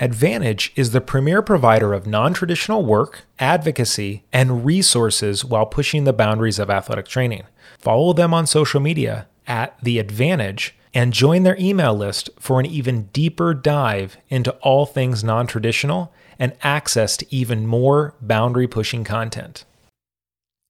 Advantage is the premier provider of non traditional work, advocacy, and resources while pushing the boundaries of athletic training. Follow them on social media at The Advantage and join their email list for an even deeper dive into all things non traditional and access to even more boundary pushing content.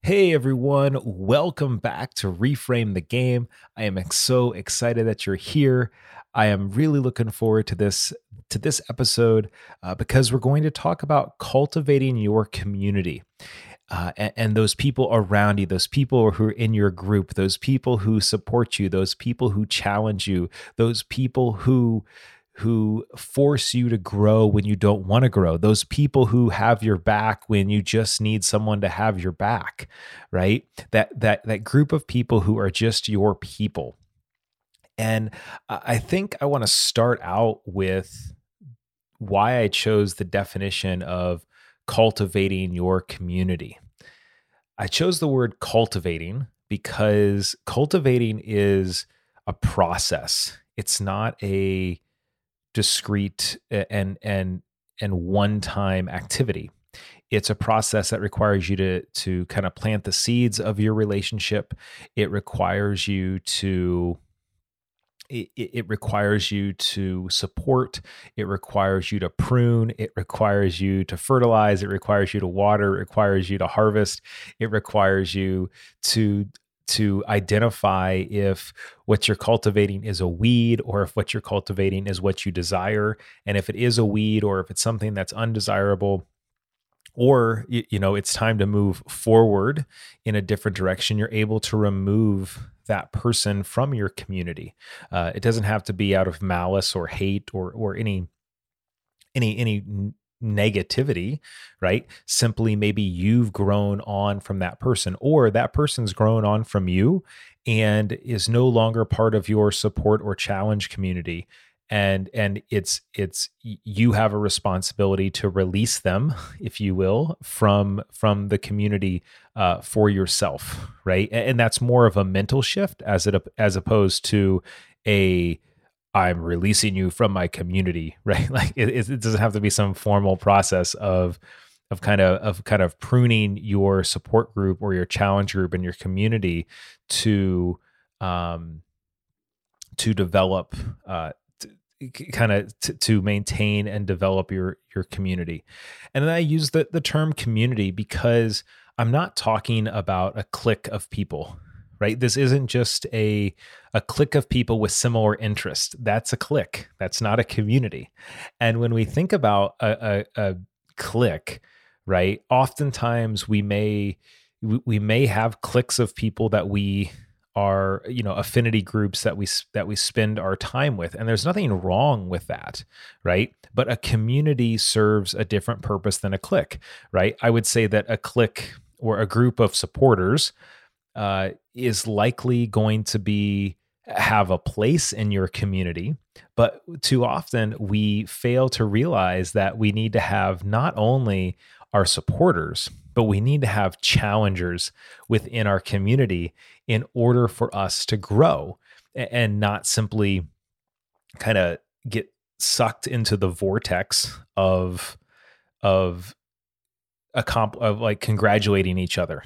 Hey everyone, welcome back to Reframe the Game. I am so excited that you're here. I am really looking forward to this to this episode uh, because we're going to talk about cultivating your community. Uh, and, and, those people around you, those people who are in your group, those people who support you, those people who challenge you, those people who who force you to grow when you don't want to grow, those people who have your back when you just need someone to have your back, right? That that that group of people who are just your people. And I think I want to start out with why I chose the definition of cultivating your community. I chose the word cultivating because cultivating is a process. It's not a discrete and and and one-time activity. It's a process that requires you to to kind of plant the seeds of your relationship. It requires you to it, it, requires you to support it requires you to prune it requires you to fertilize it requires you to water it requires you to harvest it requires you to to identify if what you're cultivating is a weed or if what you're cultivating is what you desire. And if it is a weed or if it's something that's undesirable or you know it's time to move forward in a different direction you're able to remove that person from your community. Uh, it doesn't have to be out of malice or hate or or any any any negativity right? Simply maybe you've grown on from that person or that person's grown on from you and is no longer part of your support or challenge community and and it's it's you have a responsibility to release them if you will from from the community uh, for yourself right? And that's more of a mental shift as it as opposed to a i'm releasing you from my community right? Like it, it doesn't have to be some formal process of of kind of of kind of pruning your support group or your challenge group and your community to um to develop uh kind of t- to maintain and develop your your community. And then I use the the term community because I'm not talking about a clique of people, right? This isn't just a a clique of people with similar interests. That's a clique. That's not a community. And when we think about a, a, a right? Oftentimes we may we, we may have cliques of people that we are you know affinity groups that we that we spend our time with and there's nothing wrong with that right? But a community serves a different purpose than a clique right? I would say that a clique or a group of supporters uh, is likely going to be have a place in your community but too often we fail to realize that we need to have not only our supporters but we need to have challengers within our community in order for us to grow and not simply kind of get sucked into the vortex of of a comp of like congratulating each other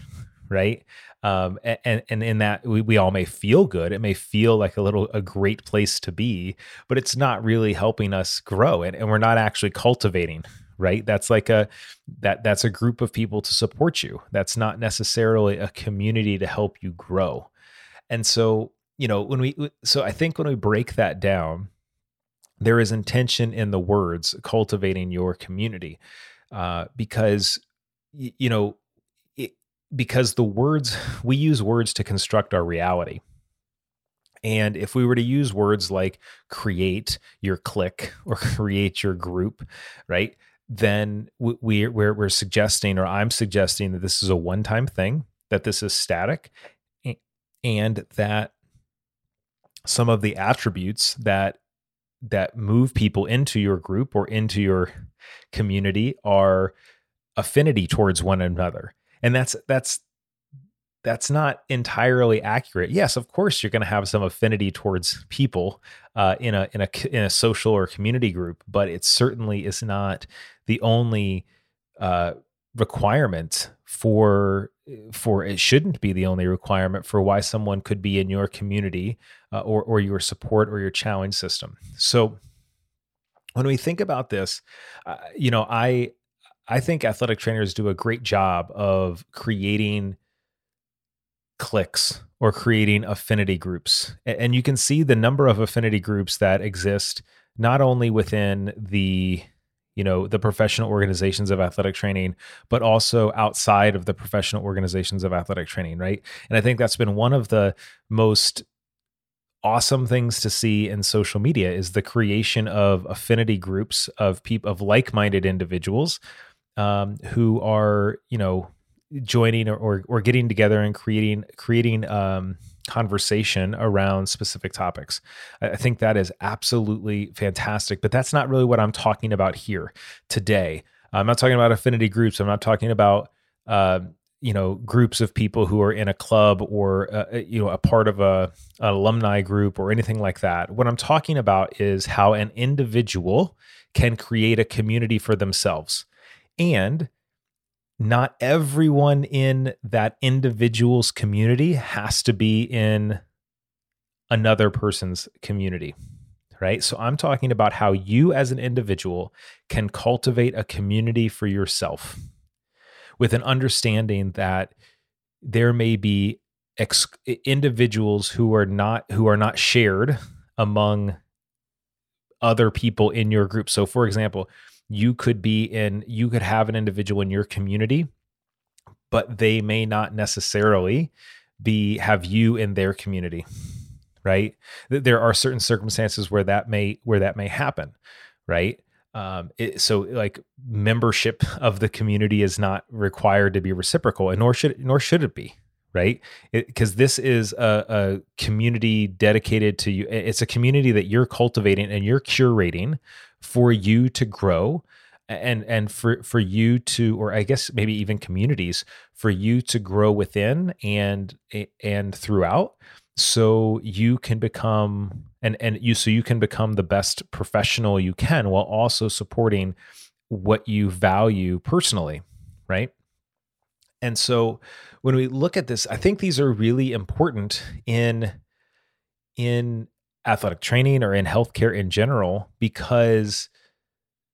right? Um, and and in that we, we all may feel good. It may feel like a little a great place to be but it's not really helping us grow and, and we're not actually cultivating right? That's like a that that's a group of people to support you. That's not necessarily a community to help you grow. And so you know when we so i think when we break that down there is intention in the words cultivating your community uh, because you know it, because the words we use words to construct our reality. And if we were to use words like create your clique or create your group, right? Then we, we're, we're suggesting, or I'm suggesting that this is a one time thing, that this is static, and that some of the attributes that that move people into your group or into your community are affinity towards one another. And that's that's that's not entirely accurate. Yes, of course, you're going to have some affinity towards people uh, in a in a in a social or community group, but it certainly is not the only uh, requirement for for it shouldn't be the only requirement for why someone could be in your community uh, or or your support or your challenge system. So when we think about this, uh, you know, I I think athletic trainers do a great job of creating cliques or creating affinity groups. And you can see the number of affinity groups that exist not only within the you know the professional organizations of athletic training but also outside of the professional organizations of athletic training right and i think that's been one of the most awesome things to see in social media is the creation of affinity groups of people of like-minded individuals um, who are you know joining or, or, or getting together and creating creating um, conversation around specific topics. I think that is absolutely fantastic, but that's not really what I'm talking about here today. I'm not talking about affinity groups. I'm not talking about uh, you know groups of people who are in a club or uh, uh, you know a part of a an alumni group or anything like that. What I'm talking about is how an individual can create a community for themselves and not everyone in that individual's community has to be in another person's community right? So i'm talking about how you as an individual can cultivate a community for yourself with an understanding that there may be ex- individuals who are not who are not shared among other people in your group. So for example you could be in you could have an individual in your community but they may not necessarily be have you in their community right? There are certain circumstances where that may where that may happen right? Um, it, so like membership of the community is not required to be reciprocal and nor should nor should it be right? Because this is a, a community dedicated to you. It's a community that you're cultivating and you're curating for you to grow and and for for you to or i guess maybe even communities for you to grow within and and throughout. So you can become and and you so you can become the best professional you can while also supporting what you value personally right and so when we look at this i think these are really important in in athletic training or in healthcare in general because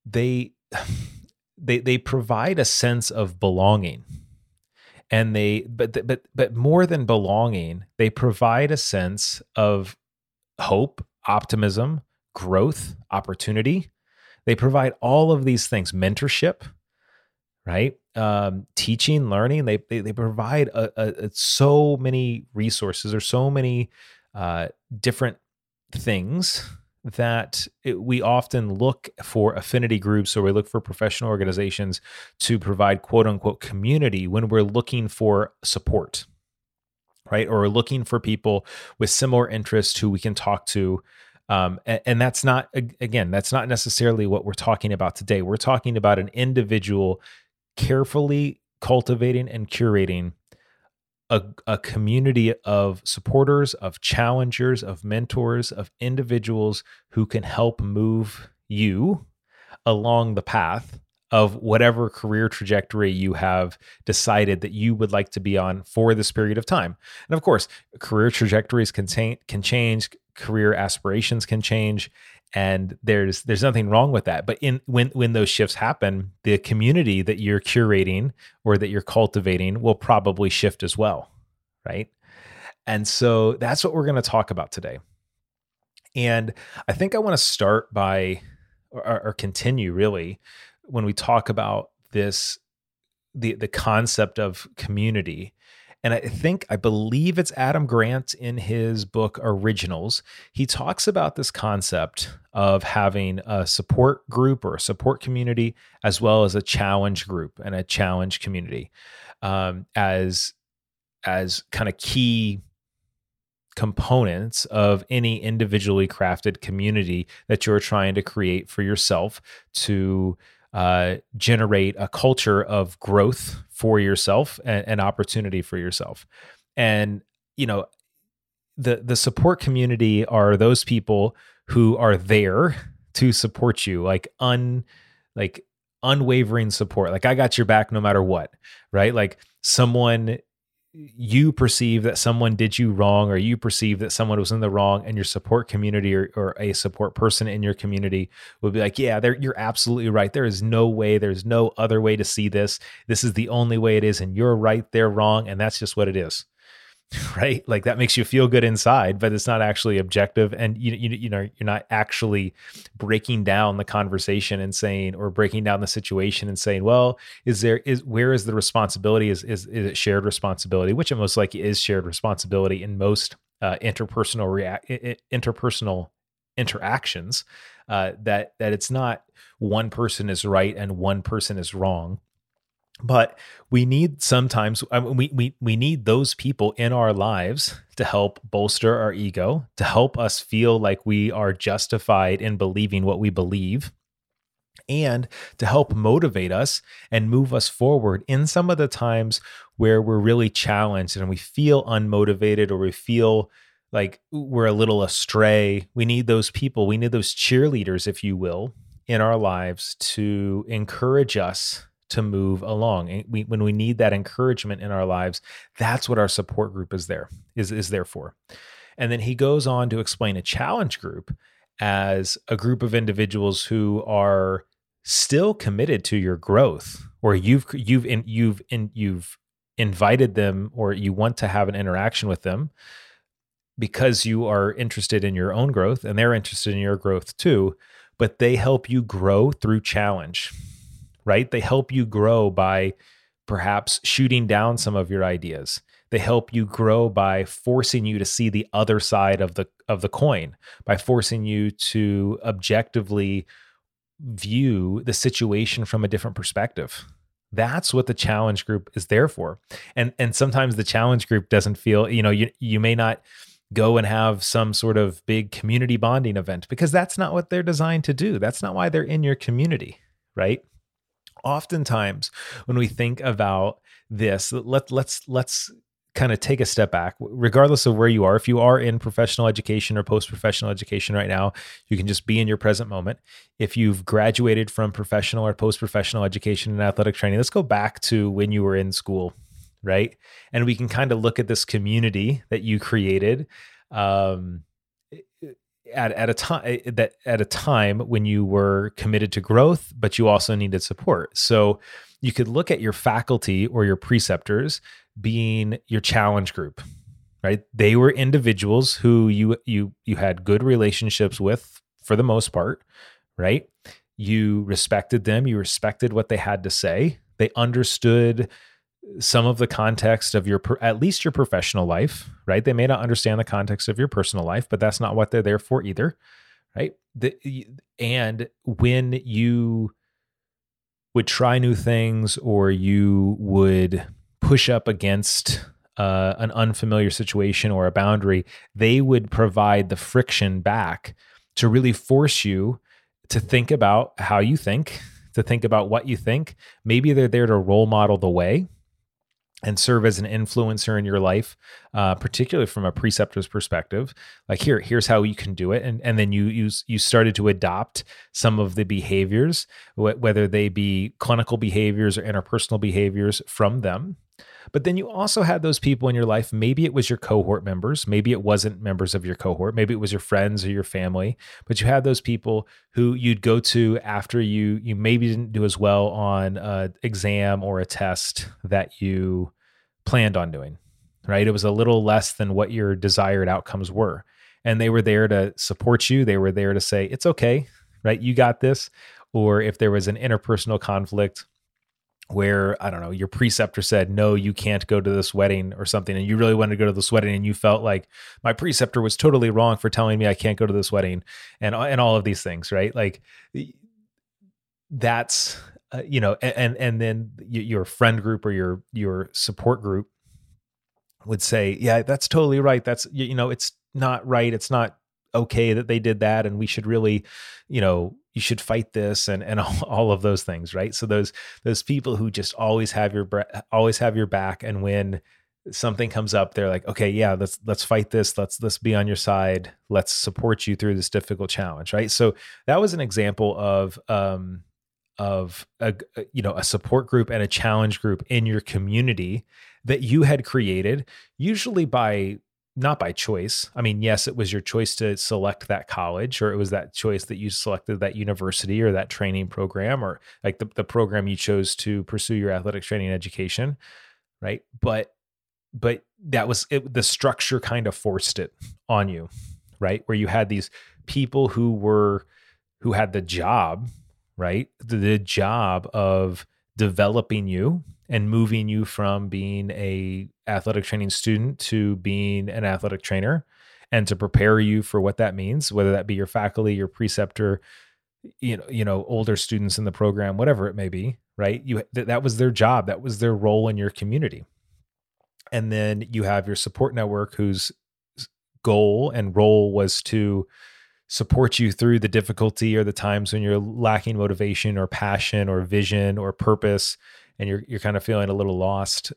they they they provide a sense of belonging. And they but but but more than belonging they provide a sense of hope optimism growth opportunity. They provide all of these things mentorship right um, teaching learning they they, they provide a, a, a so many resources or so many uh, different things that it, we often look for affinity groups or we look for professional organizations to provide quote unquote community when we're looking for support, right? Or looking for people with similar interests who we can talk to. Um, and, and that's not, again, that's not necessarily what we're talking about today. We're talking about an individual carefully cultivating and curating a, a community of supporters, of challengers, of mentors, of individuals who can help move you along the path of whatever career trajectory you have decided that you would like to be on for this period of time. And of course, career trajectories can, t- can change, career aspirations can change, and there's there's nothing wrong with that. But in when when those shifts happen the community that you're curating or that you're cultivating will probably shift as well right? And so that's what we're going to talk about today. And i think i want to start by or, or continue really when we talk about this the the concept of community and I think, I believe it's Adam Grant in his book Originals. He talks about this concept of having a support group or a support community, as well as a challenge group and a challenge community um, as, as kind of key components of any individually crafted community that you're trying to create for yourself to uh, generate a culture of growth for yourself and, and opportunity for yourself. and you know the the support community are those people who are there to support you like un like unwavering support like i got your back no matter what right like someone you perceive that someone did you wrong or you perceive that someone was in the wrong and your support community or, or a support person in your community would be like yeah you're absolutely right. There is no way there's no other way to see this. This is the only way it is and you're right they're wrong and that's just what it is right? Like that makes you feel good inside but it's not actually objective. And you, you you know you're not actually breaking down the conversation and saying or breaking down the situation and saying well is there is where is the responsibility? Is is, is it shared responsibility? Which it most likely is shared responsibility in most uh, interpersonal react interpersonal interactions uh, that that it's not one person is right and one person is wrong but we need sometimes I mean, we, we we need those people in our lives to help bolster our ego to help us feel like we are justified in believing what we believe and to help motivate us and move us forward in some of the times where we're really challenged and we feel unmotivated or we feel like we're a little astray. We need those people we need those cheerleaders if you will in our lives to encourage us to move along. And we, when we need that encouragement in our lives, that's what our support group is there is is there for. And then he goes on to explain a challenge group as a group of individuals who are still committed to your growth, or you've you've in, you've in, you've invited them, or you want to have an interaction with them because you are interested in your own growth, and they're interested in your growth too. But they help you grow through challenge right? They help you grow by perhaps shooting down some of your ideas. They help you grow by forcing you to see the other side of the of the coin, by forcing you to objectively view the situation from a different perspective. That's what the challenge group is there for. And and sometimes the challenge group doesn't feel, you know, you you may not go and have some sort of big community bonding event because that's not what they're designed to do. That's not why they're in your community, right? Oftentimes when we think about this let let's let's kind of take a step back. Regardless of where you are if you are in professional education or post professional education right now you can just be in your present moment. If you've graduated from professional or post professional education and athletic training let's go back to when you were in school right? And we can kind of look at this community that you created um, at, at a time eh, that at a time when you were committed to growth but you also needed support. So you could look at your faculty or your preceptors being your challenge group right? They were individuals who you you you had good relationships with for the most part right? You respected them you respected what they had to say. They understood some of the context of your at least your professional life right? They may not understand the context of your personal life but that's not what they're there for either right? The, and when you would try new things or you would push up against uh, an unfamiliar situation or a boundary they would provide the friction back to really force you to think about how you think to think about what you think. Maybe they're there to role model the way and serve as an influencer in your life, uh, particularly from a preceptor's perspective. Like here, here's how you can do it, and and then you you you started to adopt some of the behaviors, wh- whether they be clinical behaviors or interpersonal behaviors from them. But then you also had those people in your life. Maybe it was your cohort members. Maybe it wasn't members of your cohort. Maybe it was your friends or your family. But you had those people who you'd go to after you you maybe didn't do as well on an exam or a test that you planned on doing. Right? It was a little less than what your desired outcomes were. And they were there to support you. They were there to say, it's okay, right? You got this. Or if there was an interpersonal conflict, where I don't know, your preceptor said, "No, you can't go to this wedding" or something, and you really wanted to go to this wedding, and you felt like my preceptor was totally wrong for telling me I can't go to this wedding, and and all of these things, right? Like that's uh, you know, and and then your friend group or your your support group would say, "Yeah, that's totally right. That's you know, it's not right. It's not okay that they did that, and we should really, you know." You should fight this and and all of those things right? So those those people who just always have your always have your back and when something comes up they're like okay yeah let's let's fight this. Let's let's be on your side. Let's support you through this difficult challenge right? So that was an example of um of a you know a support group and a challenge group in your community that you had created usually by not by choice. I mean, yes, it was your choice to select that college, or it was that choice that you selected that university or that training program, or like the, the program you chose to pursue your athletics training education, right? But but that was it, the structure kind of forced it on you, right? Where you had these people who were who had the job, right? The, the job of developing you and moving you from being a athletic training student to being an athletic trainer and to prepare you for what that means whether that be your faculty your preceptor you know you know older students in the program whatever it may be right? You th- that was their job. That was their role in your community. And then you have your support network whose goal and role was to support you through the difficulty or the times when you're lacking motivation or passion or vision or purpose and you're you're kind of feeling a little lost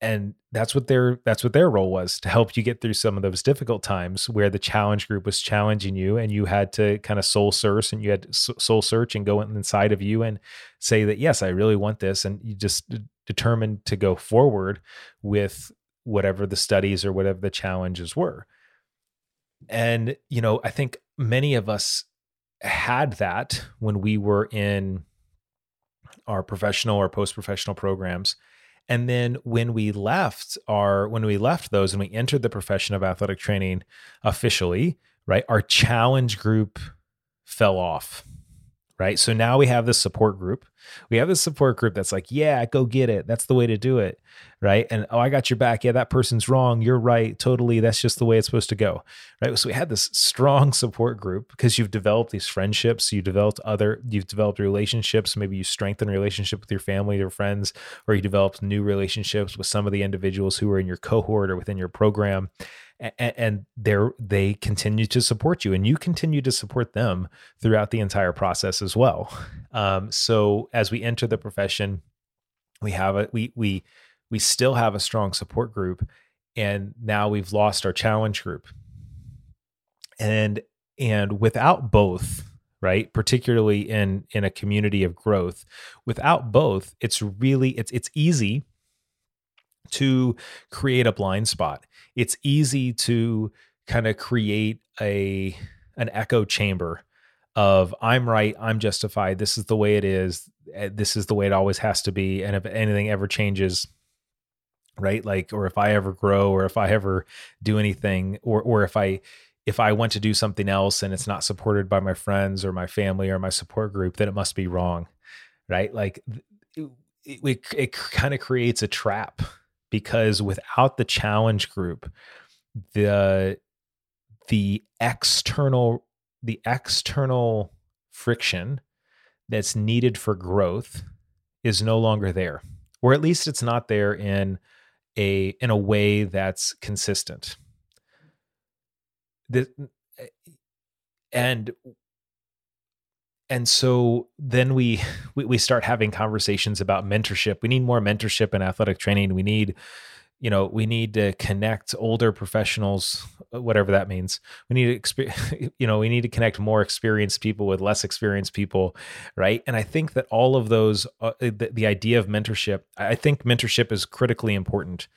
and that's what their that's what their role was to help you get through some of those difficult times where the challenge group was challenging you and you had to kind of soul search and you had soul search and go inside of you and say that yes I really want this and you just determined to go forward with whatever the studies or whatever the challenges were. And you know I think many of us had that when we were in our professional or post professional programs. And then when we left our when we left those and we entered the profession of athletic training officially, right? Our challenge group fell off right? So now we have this support group. We have this support group that's like, yeah, go get it. That's the way to do it, right? And oh, I got your back. Yeah, that person's wrong. You're right. Totally. That's just the way it's supposed to go, right? So we had this strong support group because you've developed these friendships. You developed other. You've developed relationships. Maybe you strengthen relationship with your family or friends, or you developed new relationships with some of the individuals who are in your cohort or within your program and they're they continue to support you and you continue to support them throughout the entire process as well. Um, so as we enter the profession we have a we we we still have a strong support group and now we've lost our challenge group. And and without both right particularly in in a community of growth without both it's really it's it's easy to create a blind spot. It's easy to kind of create a an echo chamber of I'm right, I'm justified, this is the way it is, eh, this is the way it always has to be and if anything ever changes right? Like or if I ever grow or if I ever do anything or or if I if I want to do something else and it's not supported by my friends or my family or my support group then it must be wrong right? Like it, it, it kind of creates a trap because without the challenge group, the the external the external friction that's needed for growth is no longer there or at least it's not there in a in a way that's consistent. The, eh, and and so then we, we we start having conversations about mentorship. We need more mentorship in athletic training. We need you know we need to connect older professionals uh, whatever that means. We need to experience you know we need to connect more experienced people with less experienced people right? And i think that all of those uh, the, the idea of mentorship i think mentorship is critically important.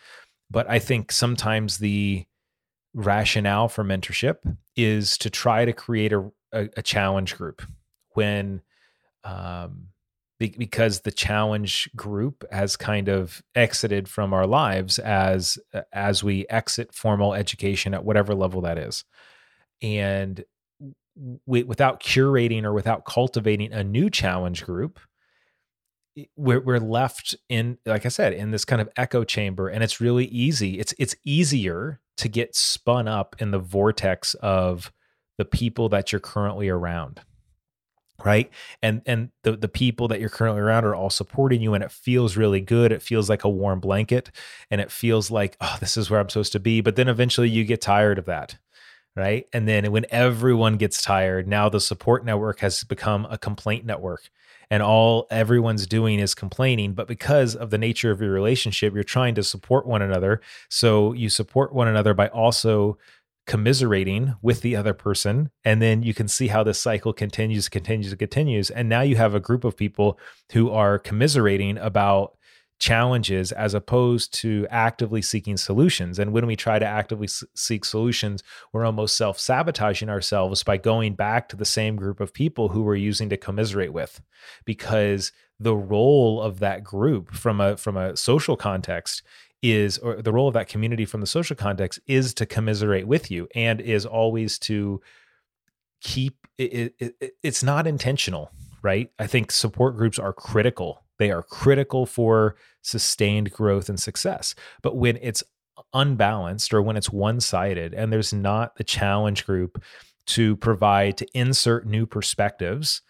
But i think sometimes the rationale for mentorship is to try to create a, a, a challenge group when um, be- because the challenge group has kind of exited from our lives as as we exit formal education at whatever level that is. And we, without curating or without cultivating a new challenge group we're, we're left in like i said in this kind of echo chamber and it's really easy. It's it's easier to get spun up in the vortex of the people that you're currently around right? And and the the people that you're currently around are all supporting you and it feels really good. It feels like a warm blanket and it feels like oh this is where i'm supposed to be. But then eventually you get tired of that right? And then when everyone gets tired now the support network has become a complaint network and all everyone's doing is complaining. But because of the nature of your relationship you're trying to support one another. So you support one another by also commiserating with the other person and then you can see how this cycle continues continues continues and now you have a group of people who are commiserating about challenges as opposed to actively seeking solutions. And when we try to actively seek solutions, we're almost self sabotaging ourselves by going back to the same group of people who we're using to commiserate with. Because the role of that group from a from a social context is or the role of that community from the social context is to commiserate with you and is always to keep it, it, it, it's not intentional right i think support groups are critical they are critical for sustained growth and success. But when it's unbalanced or when it's one sided and there's not the challenge group to provide to insert new perspectives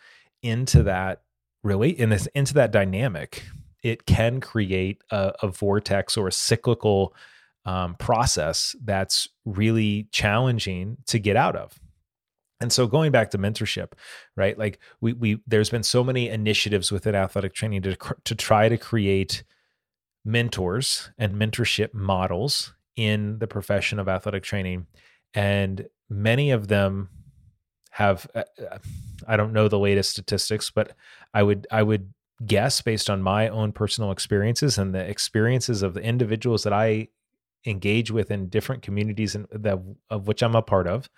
into that really in this into that dynamic it can create a, a vortex or a cyclical um, process that's really challenging to get out of and so going back to mentorship, right? Like we we there's been so many initiatives within athletic training to to try to create mentors and mentorship models in the profession of athletic training and many of them have uh, uh, I don't know the latest statistics, but I would I would guess based on my own personal experiences and the experiences of the individuals that I engage with in different communities and that of which I'm a part of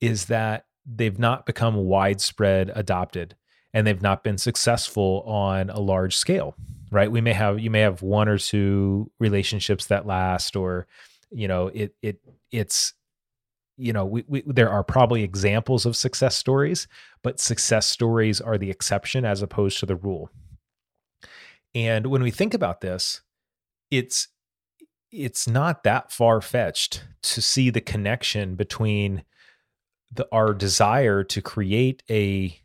is that they've not become widespread adopted and they've not been successful on a large scale right? We may have you may have one or two relationships that last or you know it it it's you know we, we there are probably examples of success stories but success stories are the exception as opposed to the rule and when we think about this it's it's not that far fetched to see the connection between the, our desire to create a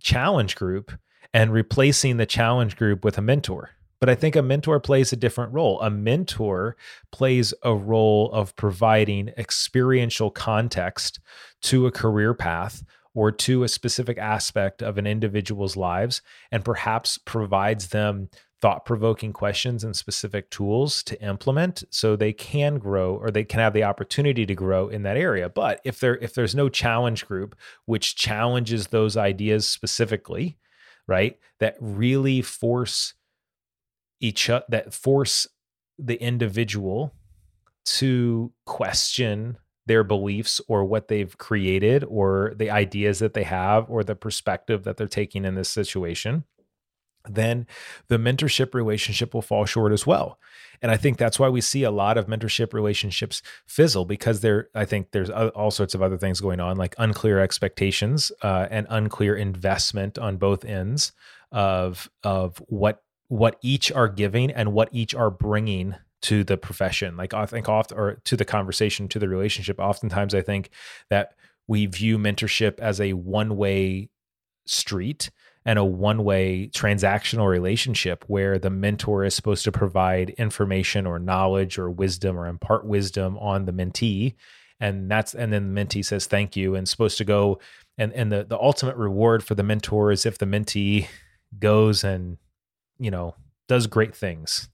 challenge group and replacing the challenge group with a mentor. But I think a mentor plays a different role. A mentor plays a role of providing experiential context to a career path or to a specific aspect of an individual's lives and perhaps provides them thought provoking questions and specific tools to implement so they can grow or they can have the opportunity to grow in that area but if there if there's no challenge group which challenges those ideas specifically right that really force each that force the individual to question their beliefs or what they've created or the ideas that they have or the perspective that they're taking in this situation then the mentorship relationship will fall short as well. And I think that's why we see a lot of mentorship relationships fizzle because there, I think there's all sorts of other things going on, like unclear expectations uh, and unclear investment on both ends of of what what each are giving and what each are bringing to the profession. Like I think oft or to the conversation, to the relationship. Oftentimes, I think that we view mentorship as a one way street and a one way transactional relationship where the mentor is supposed to provide information or knowledge or wisdom or impart wisdom on the mentee. And that's, and then the mentee says thank you and supposed to go. And, and the, the ultimate reward for the mentor is if the mentee goes and, you know, does great things.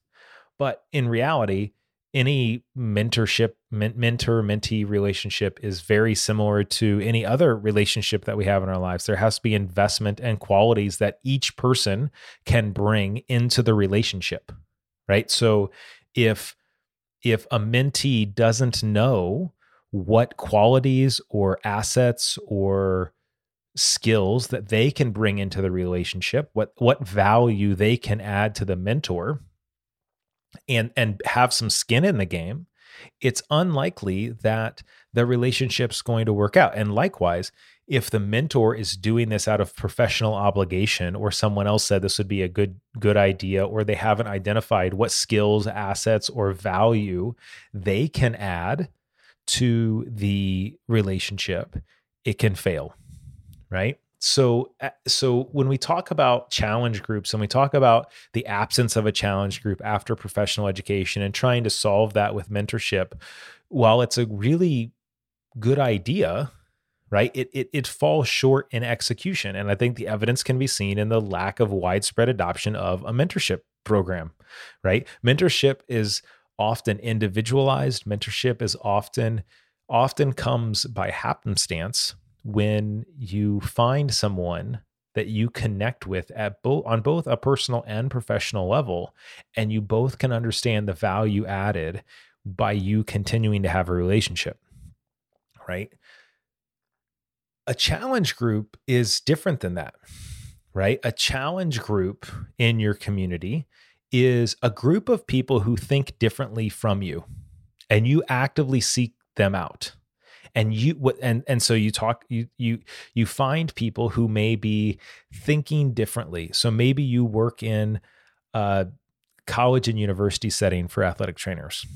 But in reality, any mentorship mentor mentee relationship is very similar to any other relationship that we have in our lives there has to be investment and qualities that each person can bring into the relationship right so if if a mentee doesn't know what qualities or assets or skills that they can bring into the relationship what what value they can add to the mentor and and have some skin in the game, it's unlikely that the relationship's going to work out. And likewise, if the mentor is doing this out of professional obligation or someone else said this would be a good good idea or they haven't identified what skills, assets or value they can add to the relationship, it can fail. Right? so so when we talk about challenge groups and we talk about the absence of a challenge group after professional education and trying to solve that with mentorship while it's a really good idea right? It, it, it falls short in execution. And I think the evidence can be seen in the lack of widespread adoption of a mentorship program, right? Mentorship is often individualized. Mentorship is often often comes by happenstance when you find someone that you connect with at both on both a personal and professional level and you both can understand the value added by you continuing to have a relationship right a challenge group is different than that, right? A challenge group in your community is a group of people who think differently from you and you actively seek them out and you what, and and so you talk you you you find people who may be thinking differently. So maybe you work in a college and university setting for athletic trainers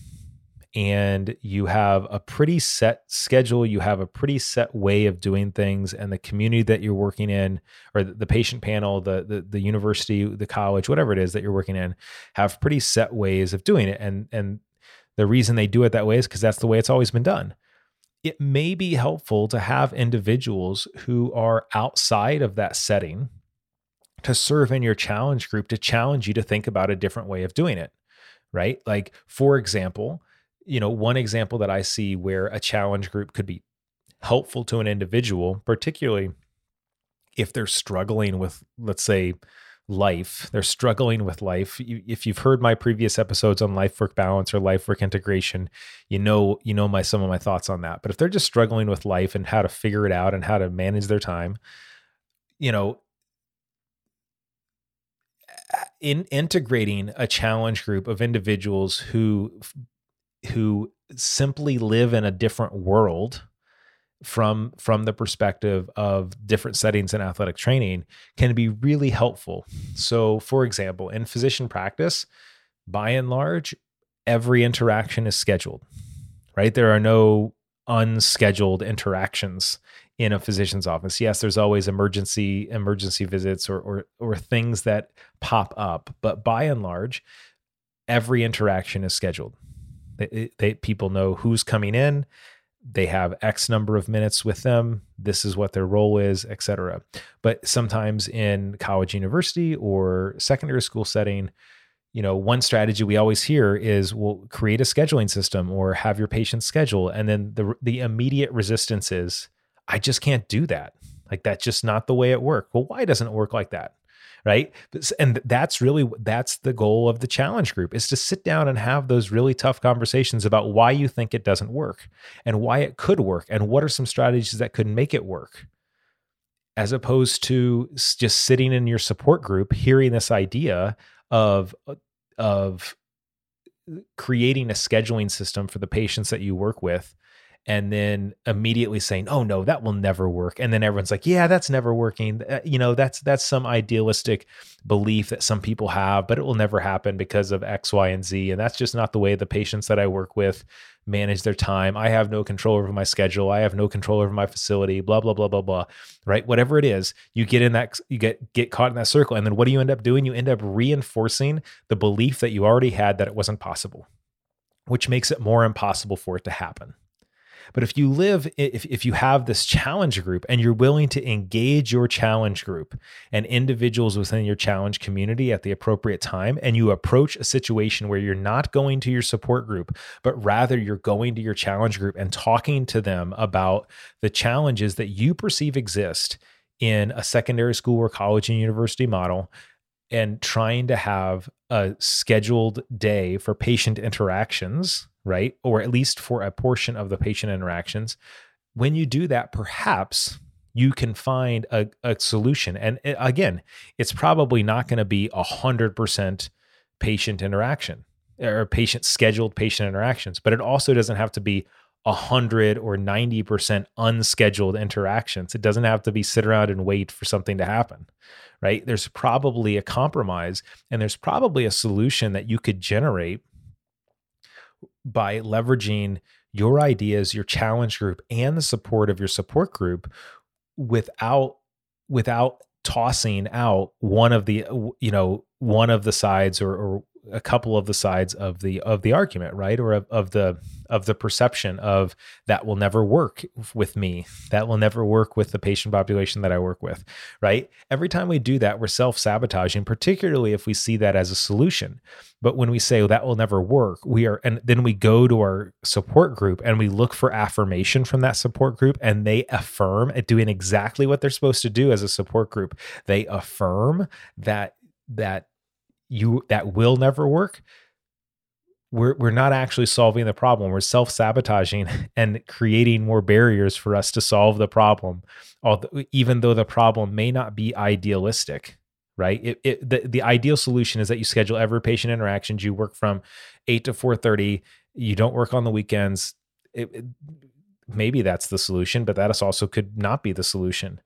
and you have a pretty set schedule you have a pretty set way of doing things and the community that you're working in or the patient panel the, the the, university the college whatever it is that you're working in have pretty set ways of doing it. And and the reason they do it that way is because that's the way it's always been done it may be helpful to have individuals who are outside of that setting to serve in your challenge group to challenge you to think about a different way of doing it right? Like for example you know, one example that I see where a challenge group could be helpful to an individual, particularly if they're struggling with, let's say, life, they're struggling with life. If you've heard my previous episodes on life work balance or life work integration, you know, you know my some of my thoughts on that. But if they're just struggling with life and how to figure it out and how to manage their time, you know, in integrating a challenge group of individuals who who simply live in a different world from from the perspective of different settings in athletic training can be really helpful. So for example, in physician practice, by and large, every interaction is scheduled. Right? There are no unscheduled interactions in a physician's office. Yes, there's always emergency emergency visits or or or things that pop up, but by and large, every interaction is scheduled. They, they, people know who's coming in. They have X number of minutes with them. This is what their role is, etc. But sometimes in college, university, or secondary school setting, you know, one strategy we always hear is, "Well, create a scheduling system or have your patients schedule." And then the the immediate resistance is, "I just can't do that. Like that's just not the way it works." Well, why doesn't it work like that? Right? And that's really that's the goal of the challenge group is to sit down and have those really tough conversations about why you think it doesn't work and why it could work and what are some strategies that could make it work as opposed to just sitting in your support group hearing this idea of of creating a scheduling system for the patients that you work with and then immediately saying, "Oh no, that will never work." And then everyone's like, "Yeah, that's never working." Uh, you know, that's that's some idealistic belief that some people have, but it will never happen because of X, Y, and Z. And that's just not the way the patients that I work with manage their time. I have no control over my schedule. I have no control over my facility, blah blah blah blah blah. Right? Whatever it is, you get in that you get get caught in that circle and then what do you end up doing? You end up reinforcing the belief that you already had that it wasn't possible, which makes it more impossible for it to happen. But if you live, if, if you have this challenge group and you're willing to engage your challenge group and individuals within your challenge community at the appropriate time, and you approach a situation where you're not going to your support group, but rather you're going to your challenge group and talking to them about the challenges that you perceive exist in a secondary school or college and university model and trying to have a scheduled day for patient interactions right? Or at least for a portion of the patient interactions. When you do that, perhaps you can find a, a solution. And it, again, it's probably not going to be a hundred percent patient interaction or patient scheduled patient interactions, but it also doesn't have to be a hundred or 90% unscheduled interactions. It doesn't have to be sit around and wait for something to happen, right? There's probably a compromise and there's probably a solution that you could generate by leveraging your ideas, your challenge group, and the support of your support group without without tossing out one of the you know one of the sides or, or a couple of the sides of the of the argument right? Or of, of the of the perception of that will never work with me that will never work with the patient population that i work with right? Every time we do that we're self-sabotaging particularly if we see that as a solution. But when we say well, that will never work we are and then we go to our support group and we look for affirmation from that support group and they affirm at doing exactly what they're supposed to do as a support group. They affirm that that you that will never work we're we're not actually solving the problem. We're self-sabotaging and creating more barriers for us to solve the problem although even though the problem may not be idealistic right? It, it, the, the ideal solution is that you schedule every patient interactions. You work from 8 to 4.30 you don't work on the weekends. It, it, maybe that's the solution but that also could not be the solution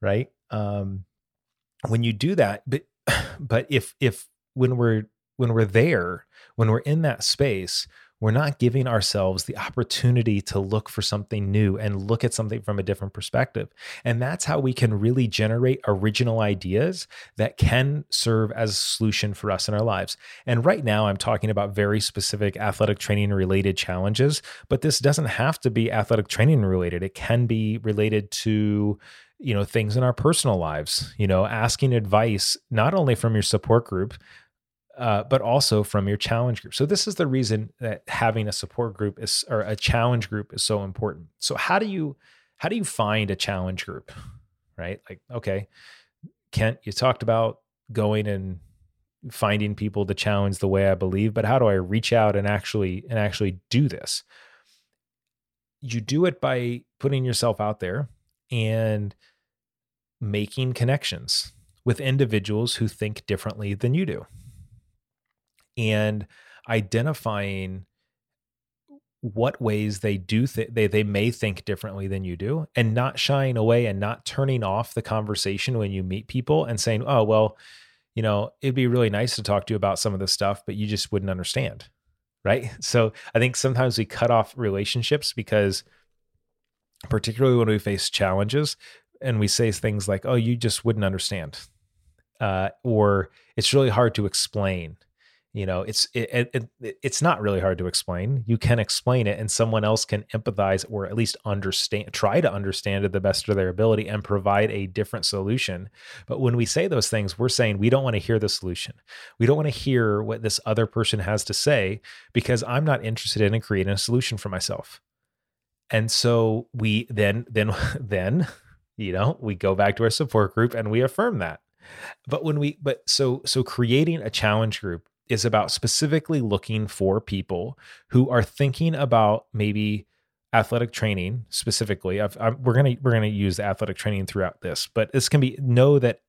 right? Um, when you do that but but if if when we're when we're there, when we're in that space, we're not giving ourselves the opportunity to look for something new and look at something from a different perspective. And that's how we can really generate original ideas that can serve as a solution for us in our lives. And right now, I'm talking about very specific athletic training related challenges, but this doesn't have to be athletic training related. It can be related to you know things in our personal lives you know asking advice not only from your support group uh, but also from your challenge group. So this is the reason that having a support group is or a challenge group is so important. So how do you how do you find a challenge group? Right? Like, okay, Kent, you talked about going and finding people to challenge the way I believe, but how do I reach out and actually and actually do this? You do it by putting yourself out there and making connections with individuals who think differently than you do and identifying what ways they do th- they they may think differently than you do and not shying away and not turning off the conversation when you meet people and saying oh well you know it'd be really nice to talk to you about some of this stuff but you just wouldn't understand right? So i think sometimes we cut off relationships because particularly when we face challenges and we say things like oh you just wouldn't understand uh, or it's really hard to explain you know it's it, it, it's not really hard to explain. You can explain it and someone else can empathize or at least understand try to understand it the best of their ability and provide a different solution. But when we say those things we're saying we don't want to hear the solution. We don't want to hear what this other person has to say because i'm not interested in creating a solution for myself. And so we then then then you know we go back to our support group and we affirm that. But when we but so so creating a challenge group is about specifically looking for people who are thinking about maybe athletic training specifically. i we're gonna we're gonna use athletic training throughout this, but this can be know that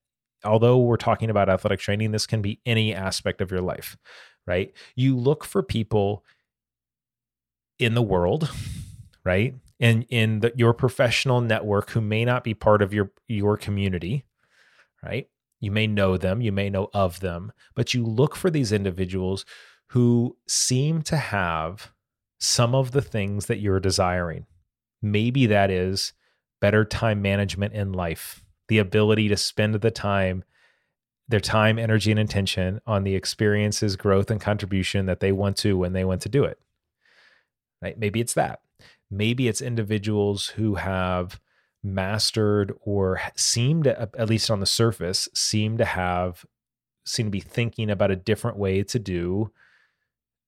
although we're talking about athletic training, this can be any aspect of your life, right? You look for people in the world, right? In in the, your professional network who may not be part of your your community, right? You may know them, you may know of them, but you look for these individuals who seem to have some of the things that you're desiring. Maybe that is better time management in life, the ability to spend the time, their time, energy, and intention on the experiences, growth, and contribution that they want to when they want to do it. Right? Maybe it's that. Maybe it's individuals who have mastered or seemed at least on the surface seem to have seem to be thinking about a different way to do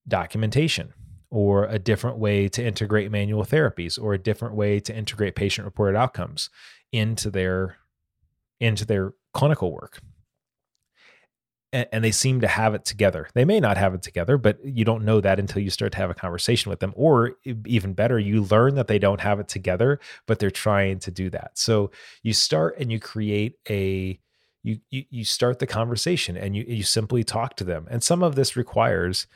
documentation or a different way to integrate manual therapies or a different way to integrate patient reported outcomes into their into their clinical work and, they seem to have it together. They may not have it together, but you don't know that until you start to have a conversation with them. Or even better, you learn that they don't have it together, but they're trying to do that. So you start and you create a you you, you start the conversation and you you simply talk to them. And some of this requires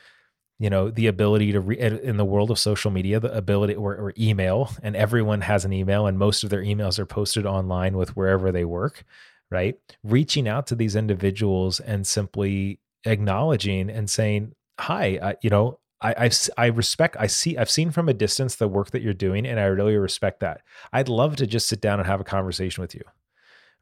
you know the ability to re- in the world of social media the ability or, or, email and everyone has an email and most of their emails are posted online with wherever they work right? Reaching out to these individuals and simply acknowledging and saying, "Hi, uh, you know, I, I've, I respect, I see, I've seen from a distance the work that you're doing, and I really respect that. I'd love to just sit down and have a conversation with you,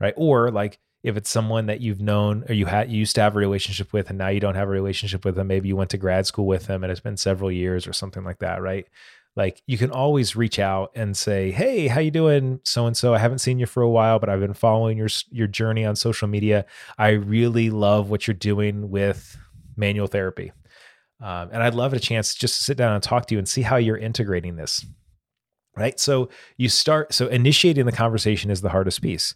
right? Or like, if it's someone that you've known or you had you used to have a relationship with and now you don't have a relationship with them maybe you went to grad school with them and it's been several years or something like that right like you can always reach out and say hey how you doing? So and so i haven't seen you for a while but i've been following your your journey on social media. I really love what you're doing with manual therapy. Um, and i'd love a chance to just to sit down and talk to you and see how you're integrating this right? So you start so initiating the conversation is the hardest piece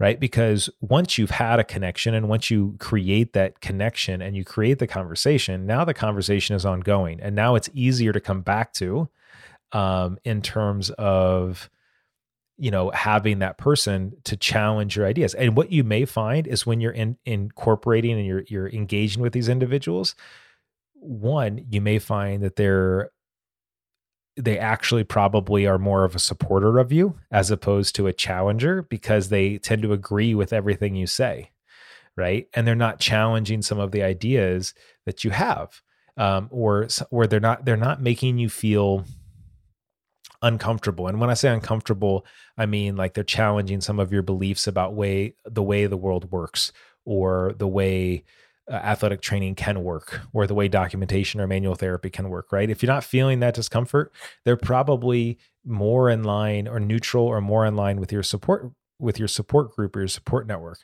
right? Because once you've had a connection and once you create that connection and you create the conversation now the conversation is ongoing and now it's easier to come back to um, in terms of you know having that person to challenge your ideas. And what you may find is when you're in, incorporating and you're you're engaging with these individuals one you may find that they're they actually probably are more of a supporter of you as opposed to a challenger because they tend to agree with everything you say right? And they're not challenging some of the ideas that you have um, or or they're not they're not making you feel uncomfortable and when i say uncomfortable i mean like they're challenging some of your beliefs about way the way the world works or the way uh, athletic training can work or the way documentation or manual therapy can work, right? If you're not feeling that discomfort, they're probably more in line or neutral or more in line with your support with your support group or your support network.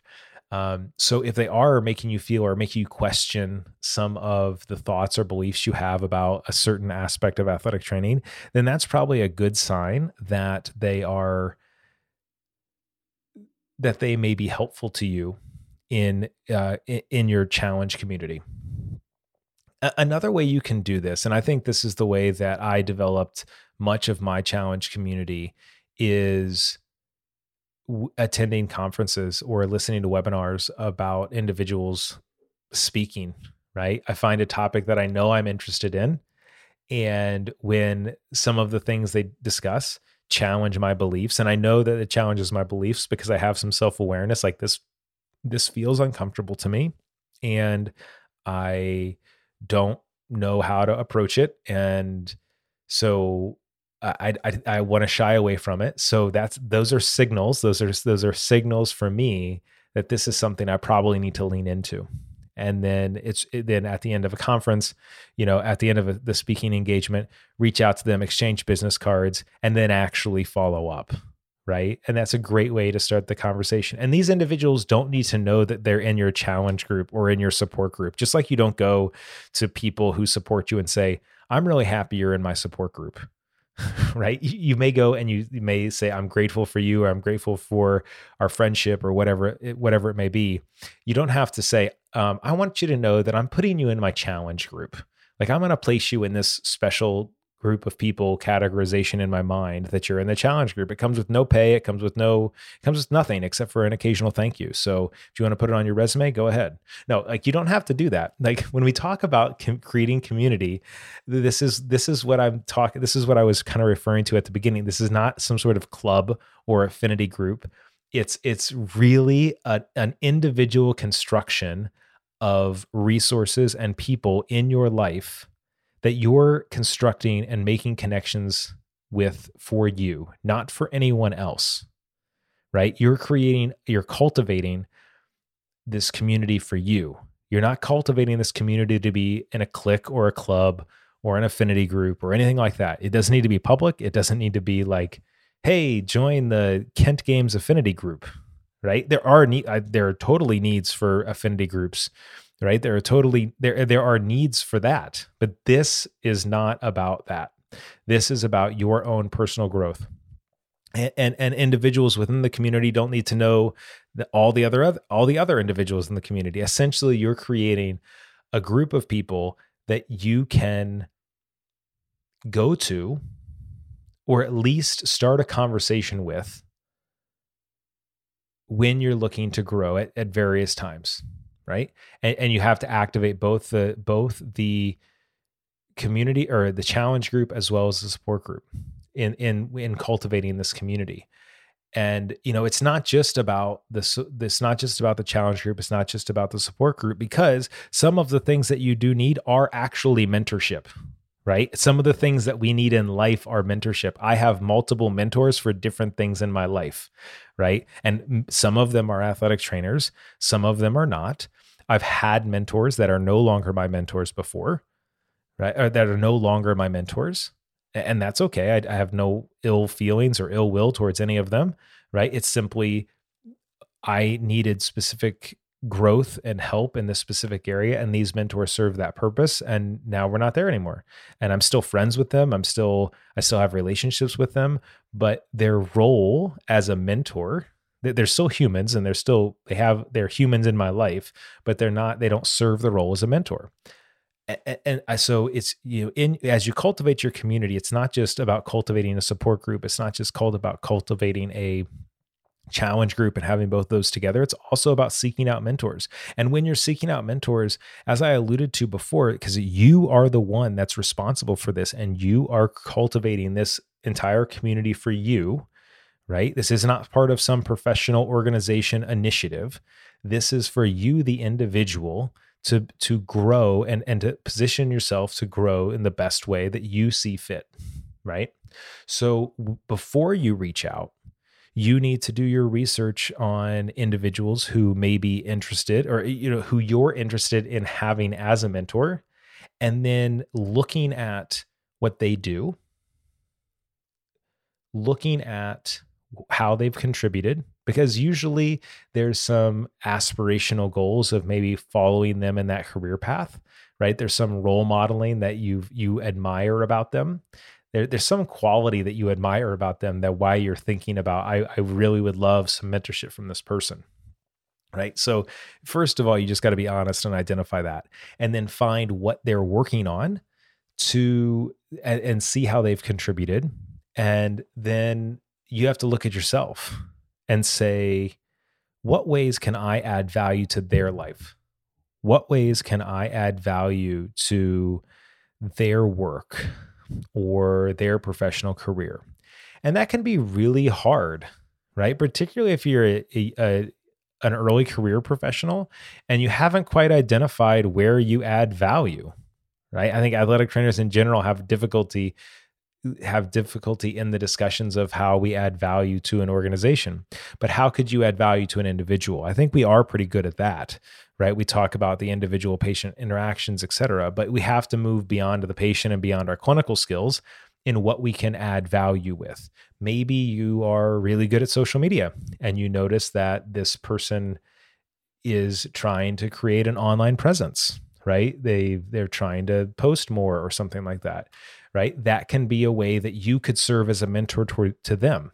Um, so if they are making you feel or making you question some of the thoughts or beliefs you have about a certain aspect of athletic training, then that's probably a good sign that they are that they may be helpful to you in uh, in your challenge community. Another way you can do this, and I think this is the way that I developed much of my challenge community, is attending conferences or listening to webinars about individuals speaking. Right, I find a topic that I know I'm interested in, and when some of the things they discuss challenge my beliefs and i know that it challenges my beliefs because i have some self-awareness like this this feels uncomfortable to me and I don't know how to approach it. And so I I, I want to shy away from it. So that's those are signals. Those are those are signals for me that this is something I probably need to lean into. And then it's then at the end of a conference, you know, at the end of a, the speaking engagement, reach out to them, exchange business cards, and then actually follow up right? And that's a great way to start the conversation. And these individuals don't need to know that they're in your challenge group or in your support group. Just like you don't go to people who support you and say, I'm really happy you're in my support group. right? You may go and you may say, I'm grateful for you, or I'm grateful for our friendship, or whatever, whatever it may be. You don't have to say, um, I want you to know that I'm putting you in my challenge group. Like I'm going to place you in this special group of people categorization in my mind that you're in the challenge group. It comes with no pay, it comes with no it comes with nothing except for an occasional thank you. So if you want to put it on your resume, go ahead. No, like you don't have to do that. Like when we talk about com- creating community, this is this is what I'm talking this is what I was kind of referring to at the beginning. This is not some sort of club or affinity group. It's it's really a, an individual construction of resources and people in your life that you're constructing and making connections with for you, not for anyone else. Right? You're creating, you're cultivating this community for you. You're not cultivating this community to be in a clique or a club or an affinity group or anything like that. It doesn't need to be public. It doesn't need to be like, hey, join the Kent Games affinity group. Right? There are need, uh, there are totally needs for affinity groups right? There are totally there there are needs for that but this is not about that. This is about your own personal growth. And, and, and individuals within the community don't need to know that all the other all the other individuals in the community. Essentially you're creating a group of people that you can go to or at least start a conversation with when you're looking to grow at, at various times right? And, and you have to activate both the both the community or the challenge group as well as the support group in in in cultivating this community and you know it's not just about this this not just about the challenge group it's not just about the support group because some of the things that you do need are actually mentorship right? Some of the things that we need in life are mentorship. I have multiple mentors for different things in my life, right? And some of them are athletic trainers, some of them are not. I've had mentors that are no longer my mentors before, right? Or that are no longer my mentors. And that's okay. I, I have no ill feelings or ill will towards any of them, right? It's simply I needed specific growth and help in this specific area and these mentors serve that purpose and now we're not there anymore and i'm still friends with them i'm still i still have relationships with them but their role as a mentor they're still humans and they're still they have they're humans in my life but they're not they don't serve the role as a mentor and, so it's you know in as you cultivate your community it's not just about cultivating a support group it's not just called about cultivating a challenge group and having both those together. It's also about seeking out mentors. And when you're seeking out mentors, as I alluded to before, because you are the one that's responsible for this and you are cultivating this entire community for you, right? This is not part of some professional organization initiative. This is for you, the individual. To, to grow and, and to position yourself to grow in the best way that you see fit, right? So before you reach out, you need to do your research on individuals who may be interested or you know who you're interested in having as a mentor and then looking at what they do looking at how they've contributed because usually there's some aspirational goals of maybe following them in that career path right? There's some role modeling that you you admire about them. There, there's some quality that you admire about them that why you're thinking about I, I really would love some mentorship from this person right? So first of all you just got to be honest and identify that and then find what they're working on to and, and see how they've contributed and then you have to look at yourself and say what ways can i add value to their life what ways can i add value to their work or their professional career. And that can be really hard, right? Particularly if you're a, a, a an early career professional and you haven't quite identified where you add value, right? I think athletic trainers in general have difficulty have difficulty in the discussions of how we add value to an organization. But how could you add value to an individual? I think we are pretty good at that, right? We talk about the individual patient interactions, et cetera, but we have to move beyond the patient and beyond our clinical skills in what we can add value with. Maybe you are really good at social media and you notice that this person is trying to create an online presence, right? They they're trying to post more or something like that right? That can be a way that you could serve as a mentor to, to them,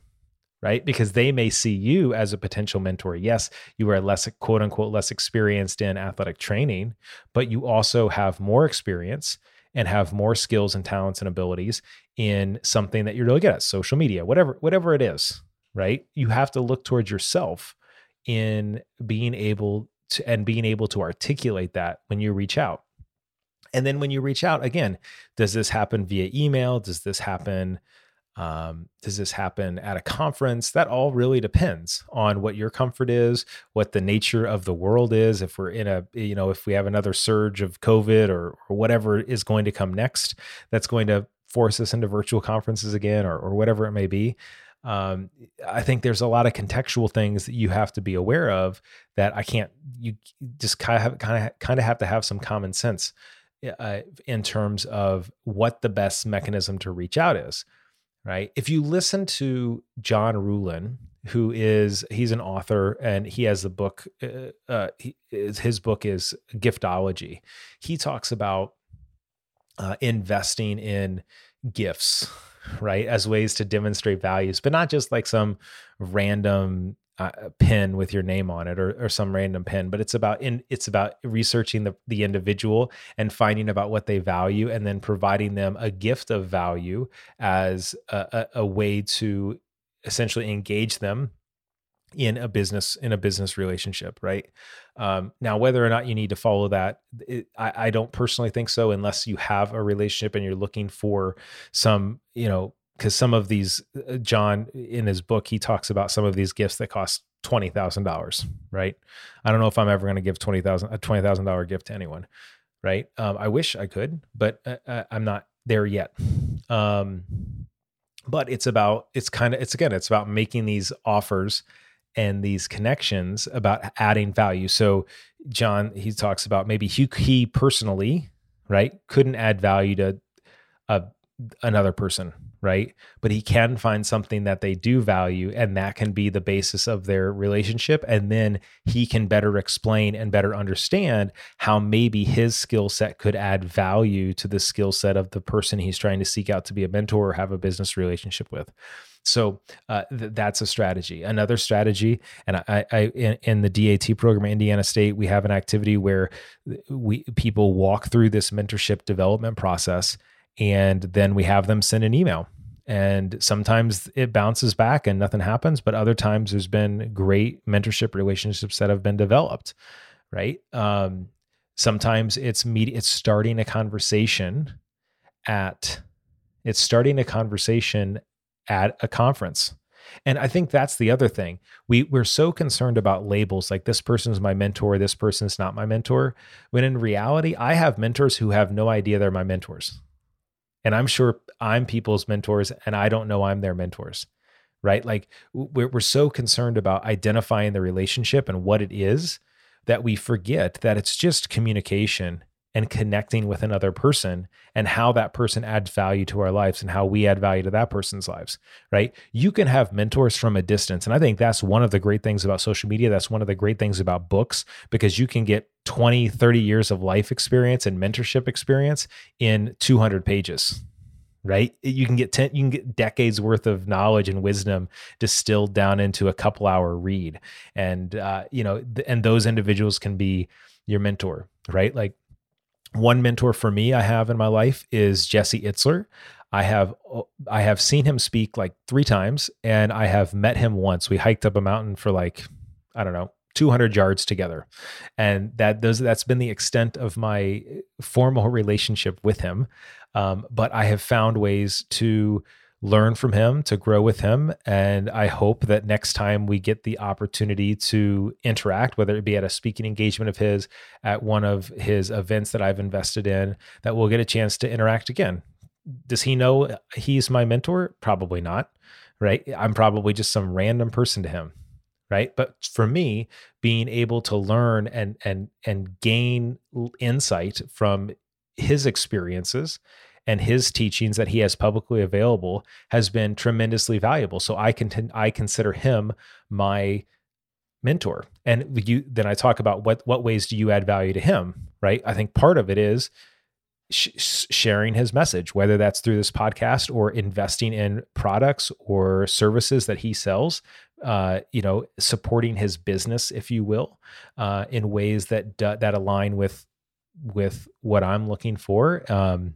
right? Because they may see you as a potential mentor. Yes, you are less, quote unquote, less experienced in athletic training, but you also have more experience and have more skills and talents and abilities in something that you're really good at, social media, whatever, whatever it is, right? You have to look towards yourself in being able to and being able to articulate that when you reach out. And then when you reach out again, does this happen via email? Does this happen? Um, does this happen at a conference? That all really depends on what your comfort is, what the nature of the world is. If we're in a, you know, if we have another surge of COVID or, or whatever is going to come next, that's going to force us into virtual conferences again or, or whatever it may be. Um, I think there's a lot of contextual things that you have to be aware of that I can't. You just kind of kind of kind of have to have some common sense uh, in terms of what the best mechanism to reach out is, right? If you listen to John Ruhlin, who is he's an author and he has the book. Uh, uh, he, his book is Giftology. He talks about uh, investing in gifts, right, as ways to demonstrate values, but not just like some random uh, pin with your name on it or, or some random pin but it's about in it's about researching the, the individual and finding about what they value and then providing them a gift of value as a, a, a way to essentially engage them in a business in a business relationship right? Um, now whether or not you need to follow that it, I, I don't personally think so unless you have a relationship and you're looking for some you know because some of these uh, john in his book he talks about some of these gifts that cost $20000 right i don't know if i'm ever going to give 20000 a $20000 gift to anyone right um, i wish i could but uh, uh, i'm not there yet. Um, but it's about it's kind of it's again it's about making these offers and these connections about adding value. So John he talks about maybe he, he personally right couldn't add value to a another person right? But he can find something that they do value, and that can be the basis of their relationship. And then he can better explain and better understand how maybe his skill set could add value to the skill set of the person he's trying to seek out to be a mentor or have a business relationship with. So uh, th- that's a strategy. Another strategy, and I, I in, in, the DAT program Indiana State, we have an activity where we people walk through this mentorship development process, and then we have them send an email. And sometimes it bounces back and nothing happens but other times there's been great mentorship relationships that have been developed right? Um, sometimes it's it's starting a conversation at it's starting a conversation at a conference. And i think that's the other thing. We we're so concerned about labels like this person's my mentor this person's not my mentor when in reality i have mentors who have no idea they're my mentors and i'm sure i'm people's mentors and i don't know i'm their mentors right like we're, we're so concerned about identifying the relationship and what it is that we forget that it's just communication and connecting with another person and how that person adds value to our lives and how we add value to that person's lives, right? You can have mentors from a distance. And I think that's one of the great things about social media. That's one of the great things about books because you can get 20, 30 years of life experience and mentorship experience in 200 pages right you can get 10 you can get decades worth of knowledge and wisdom distilled down into a couple hour read and uh, you know th- and those individuals can be your mentor right like one mentor for me I have in my life is Jesse Itzler. I have I have seen him speak like 3 times and I have met him once. We hiked up a mountain for like I don't know, 200 yards together. And that those that's been the extent of my formal relationship with him. Um, but I have found ways to learn from him, to grow with him. And I hope that next time we get the opportunity to interact, whether it be at a speaking engagement of his, at one of his events that I've invested in, that we'll get a chance to interact again. Does he know he's my mentor? Probably not. Right. I'm probably just some random person to him. Right. But for me, being able to learn and and and gain insight from his experiences and his teachings that he has publicly available has been tremendously valuable. So I can I consider him my mentor. And you then I talk about what what ways do you add value to him, right? I think part of it is sh- sharing his message, whether that's through this podcast or investing in products or services that he sells. Uh, you know, supporting his business, if you will, uh, in ways that that align with with what I'm looking for. Um,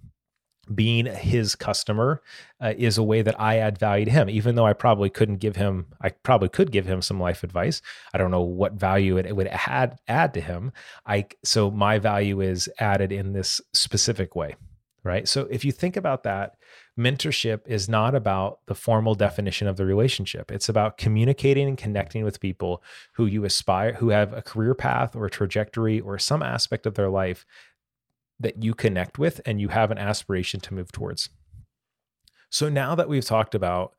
being his customer uh, is a way that I add value to him, even though I probably couldn't give him, I probably could give him some life advice. I don't know what value it, it would add, add to him. I, so my value is added in this specific way, right? So if you think about that, mentorship is not about the formal definition of the relationship. It's about communicating and connecting with people who you aspire, who have a career path or trajectory or some aspect of their life that you connect with and you have an aspiration to move towards. So now that we've talked about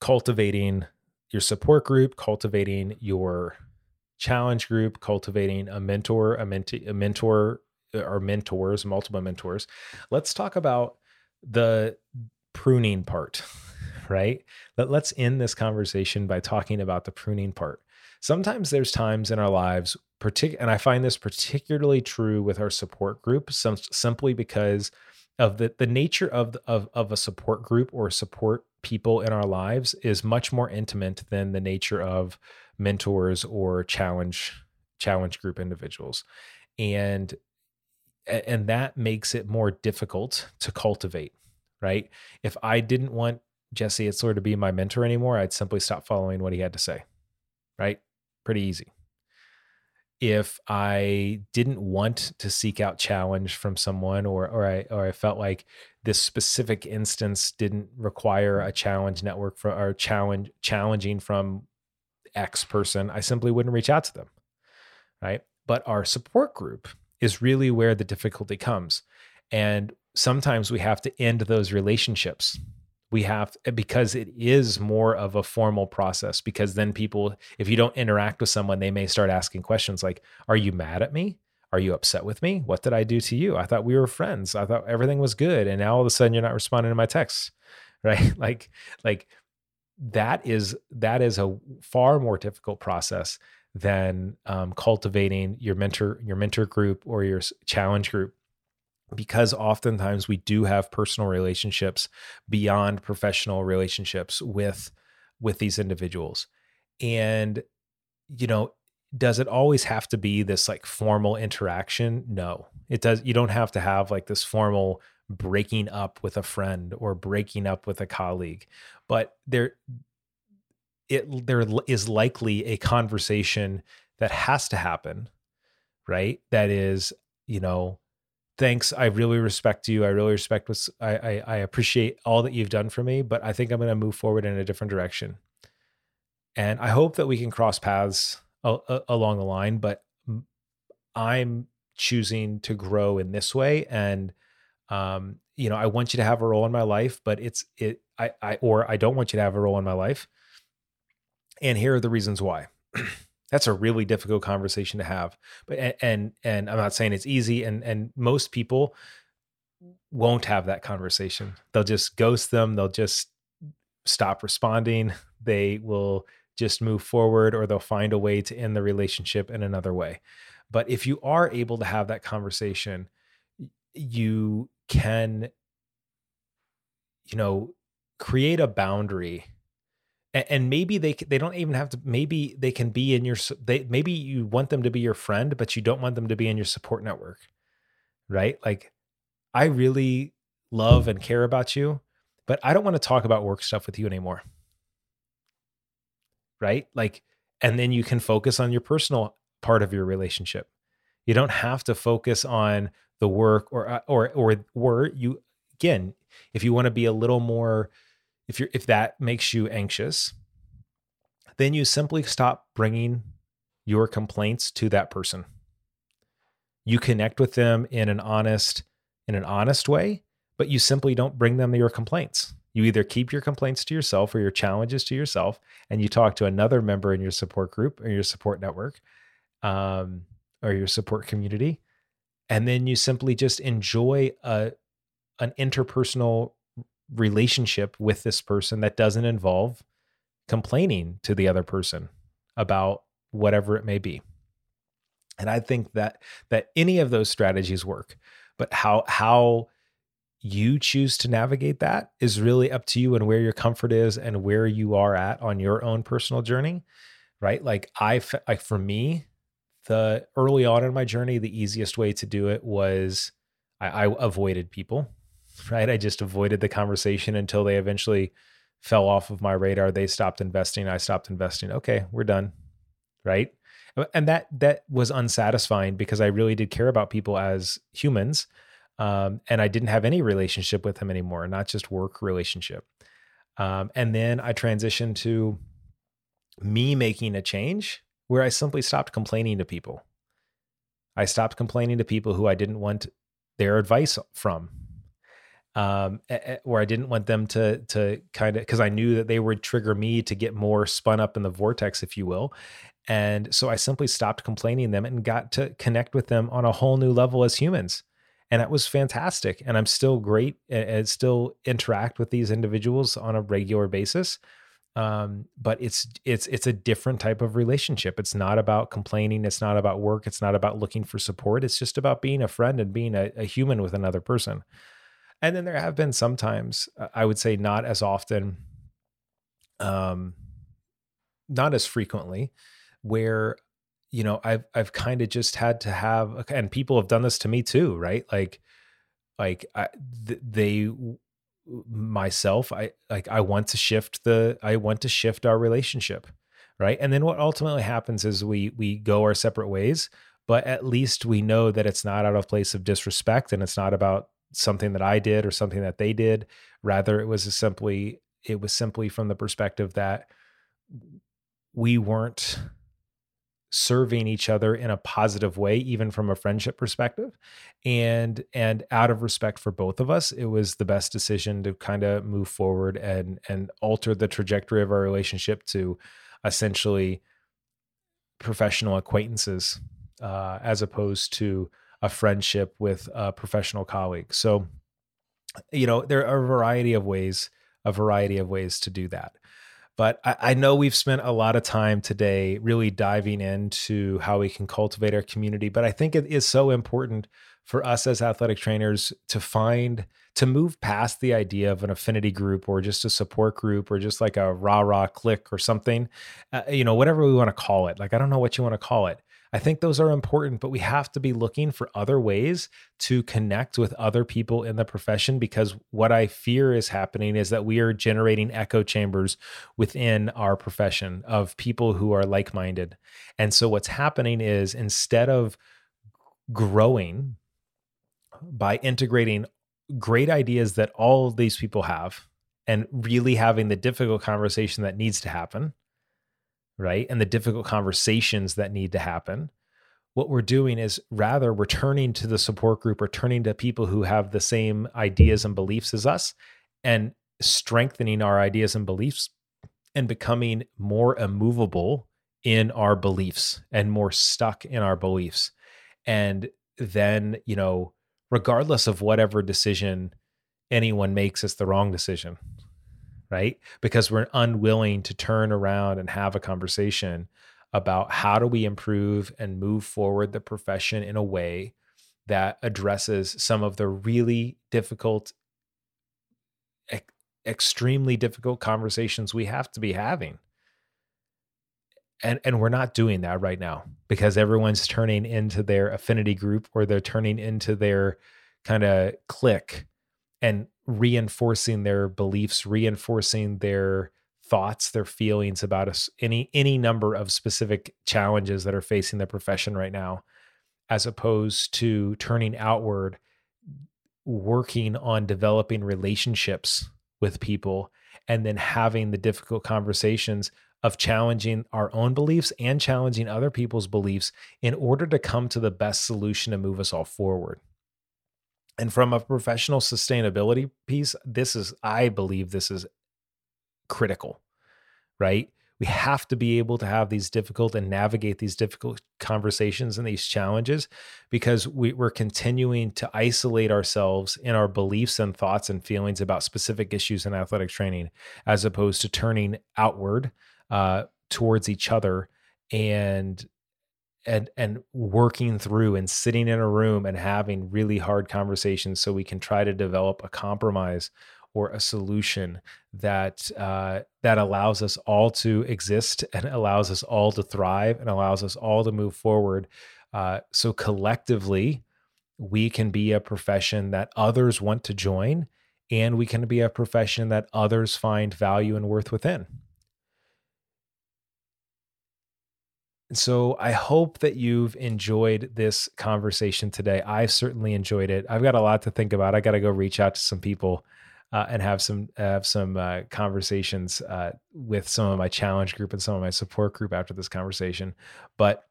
cultivating your support group, cultivating your challenge group, cultivating a mentor, a, a mentor or mentors, multiple mentors, let's talk about the pruning part, right? Let, let's end this conversation by talking about the pruning part. Sometimes there's times in our lives partic- and I find this particularly true with our support group, some, simply because of the, the nature of, of, of a support group or support people in our lives is much more intimate than the nature of mentors or challenge challenge group individuals and and that makes it more difficult to cultivate right if i didn't want jesse itzler to be my mentor anymore i'd simply stop following what he had to say right pretty easy if I didn't want to seek out challenge from someone or or I or I felt like this specific instance didn't require a challenge network for or challenge challenging from X person, I simply wouldn't reach out to them. Right. But our support group is really where the difficulty comes. And sometimes we have to end those relationships. We have because it is more of a formal process because then people if you don't interact with someone they may start asking questions like are you mad at me? Are you upset with me? What did i do to you? I thought we were friends. I thought everything was good and now all of a sudden you're not responding to my texts. Right? Like like that is that is a far more difficult process than um, cultivating your mentor your mentor group or your challenge group because oftentimes we do have personal relationships beyond professional relationships with with these individuals. And you know does it always have to be this like formal interaction? No. It does you don't have to have like this formal breaking up with a friend or breaking up with a colleague but there it there is likely a conversation that has to happen right? That is you know thanks. I really respect you. I really respect what's, I, I, I appreciate all that you've done for me, but I think I'm going to move forward in a different direction. And I hope that we can cross paths a, a, along the line, but I'm choosing to grow in this way. And, um, you know, I want you to have a role in my life, but it's, it, I, I, or I don't want you to have a role in my life. And here are the reasons why. that's a really difficult conversation to have but and and i'm not saying it's easy and and most people won't have that conversation. They'll just ghost them they'll just stop responding they will just move forward or they'll find a way to end the relationship in another way. But if you are able to have that conversation you can you know create a boundary and maybe they they don't even have to maybe they can be in your they maybe you want them to be your friend but you don't want them to be in your support network right? Like i really love and care about you but i don't want to talk about work stuff with you anymore. Right? Like and then you can focus on your personal part of your relationship. You don't have to focus on the work or uh, or or or you again if you want to be a little more if you're if that makes you anxious, then you simply stop bringing your complaints to that person. You connect with them in an honest in an honest way, but you simply don't bring them your complaints. You either keep your complaints to yourself or your challenges to yourself, and you talk to another member in your support group or your support network um, or your support community. And then you simply just enjoy a, an interpersonal relationship with this person that doesn't involve complaining to the other person about whatever it may be. And I think that that any of those strategies work, but how how you choose to navigate that is really up to you and where your comfort is and where you are at on your own personal journey, right? Like I like for me, the early on in my journey, the easiest way to do it was I, I avoided people right? I just avoided the conversation until they eventually fell off of my radar. They stopped investing. I stopped investing. Okay, we're done. Right. And that that was unsatisfying because I really did care about people as humans. Um, and I didn't have any relationship with them anymore, not just work relationship. Um, and then I transitioned to me making a change where I simply stopped complaining to people. I stopped complaining to people who I didn't want their advice from um, where I didn't want them to to kind of because I knew that they would trigger me to get more spun up in the vortex, if you will. And so I simply stopped complaining them and got to connect with them on a whole new level as humans. And that was fantastic. And I'm still great and still interact with these individuals on a regular basis. Um, but it's it's it's a different type of relationship. It's not about complaining. It's not about work. It's not about looking for support. It's just about being a friend and being a, a human with another person. And then there have been sometimes, uh, I would say not as often, um, not as frequently, where you know I've I've kind of just had to have, and people have done this to me too, right? Like, like I, they myself i like i want to shift the i want to shift our relationship right and then what ultimately happens is we we go our separate ways but at least we know that it's not out of place of disrespect and it's not about something that I did or something that they did. Rather, it was simply it was simply from the perspective that we weren't serving each other in a positive way even from a friendship perspective and and out of respect for both of us it was the best decision to kind of move forward and and alter the trajectory of our relationship to essentially professional acquaintances uh, as opposed to a friendship with a professional colleague so you know there are a variety of ways a variety of ways to do that but I, I, know we've spent a lot of time today really diving into how we can cultivate our community. But I think it is so important for us as athletic trainers to find to move past the idea of an affinity group or just a support group or just like a rah rah clique or something, uh, you know, whatever we want to call it. Like I don't know what you want to call it. I think those are important, but we have to be looking for other ways to connect with other people in the profession because what I fear is happening is that we are generating echo chambers within our profession of people who are like minded. And so what's happening is instead of growing by integrating great ideas that all of these people have and really having the difficult conversation that needs to happen right? And the difficult conversations that need to happen. What we're doing is rather we're turning to the support group or turning to people who have the same ideas and beliefs as us and strengthening our ideas and beliefs and becoming more immovable in our beliefs and more stuck in our beliefs. And then, you know, regardless of whatever decision anyone makes, it's the wrong decision right? Because we're unwilling to turn around and have a conversation about how do we improve and move forward the profession in a way that addresses some of the really difficult e- extremely difficult conversations we have to be having and and we're not doing that right now because everyone's turning into their affinity group or they're turning into their kind of clique and reinforcing their beliefs, reinforcing their thoughts, their feelings about us, any any number of specific challenges that are facing the profession right now, as opposed to turning outward, working on developing relationships with people, and then having the difficult conversations of challenging our own beliefs and challenging other people's beliefs in order to come to the best solution to move us all forward. And from a professional sustainability piece, this is, I believe, this is critical, right? We have to be able to have these difficult and navigate these difficult conversations and these challenges because we, are continuing to isolate ourselves in our beliefs and thoughts and feelings about specific issues in athletic training, as opposed to turning outward uh, towards each other and and and working through and sitting in a room and having really hard conversations so we can try to develop a compromise or a solution that uh, that allows us all to exist and allows us all to thrive and allows us all to move forward. Uh, so collectively, we can be a profession that others want to join, and we can be a profession that others find value and worth within. So I hope that you've enjoyed this conversation today. I've certainly enjoyed it. I've got a lot to think about. I got to go reach out to some people uh, and have some have some uh, conversations uh, with some of my challenge group and some of my support group after this conversation. But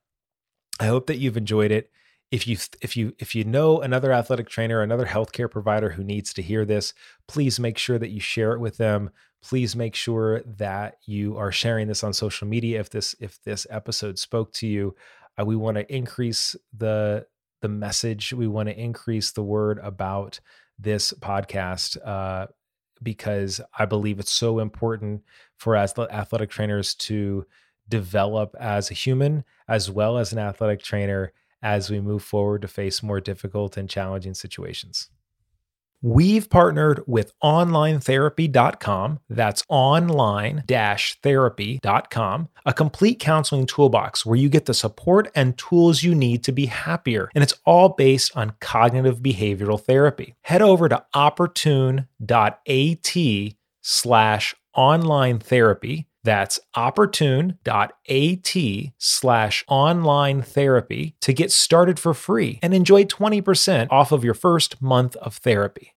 I hope that you've enjoyed it if you if you if you know another athletic trainer another healthcare provider who needs to hear this please make sure that you share it with them please make sure that you are sharing this on social media if this if this episode spoke to you uh, we want to increase the the message we want to increase the word about this podcast uh, because i believe it's so important for us athletic trainers to develop as a human as well as an athletic trainer as we move forward to face more difficult and challenging situations. We've partnered with onlinetherapy.com, that's online therapy.com, a complete counseling toolbox where you get the support and tools you need to be happier. And it's all based on cognitive behavioral therapy. Head over to opportune.at slash online therapy that's opportune.at slash online therapy to get started for free and enjoy 20% off of your first month of therapy.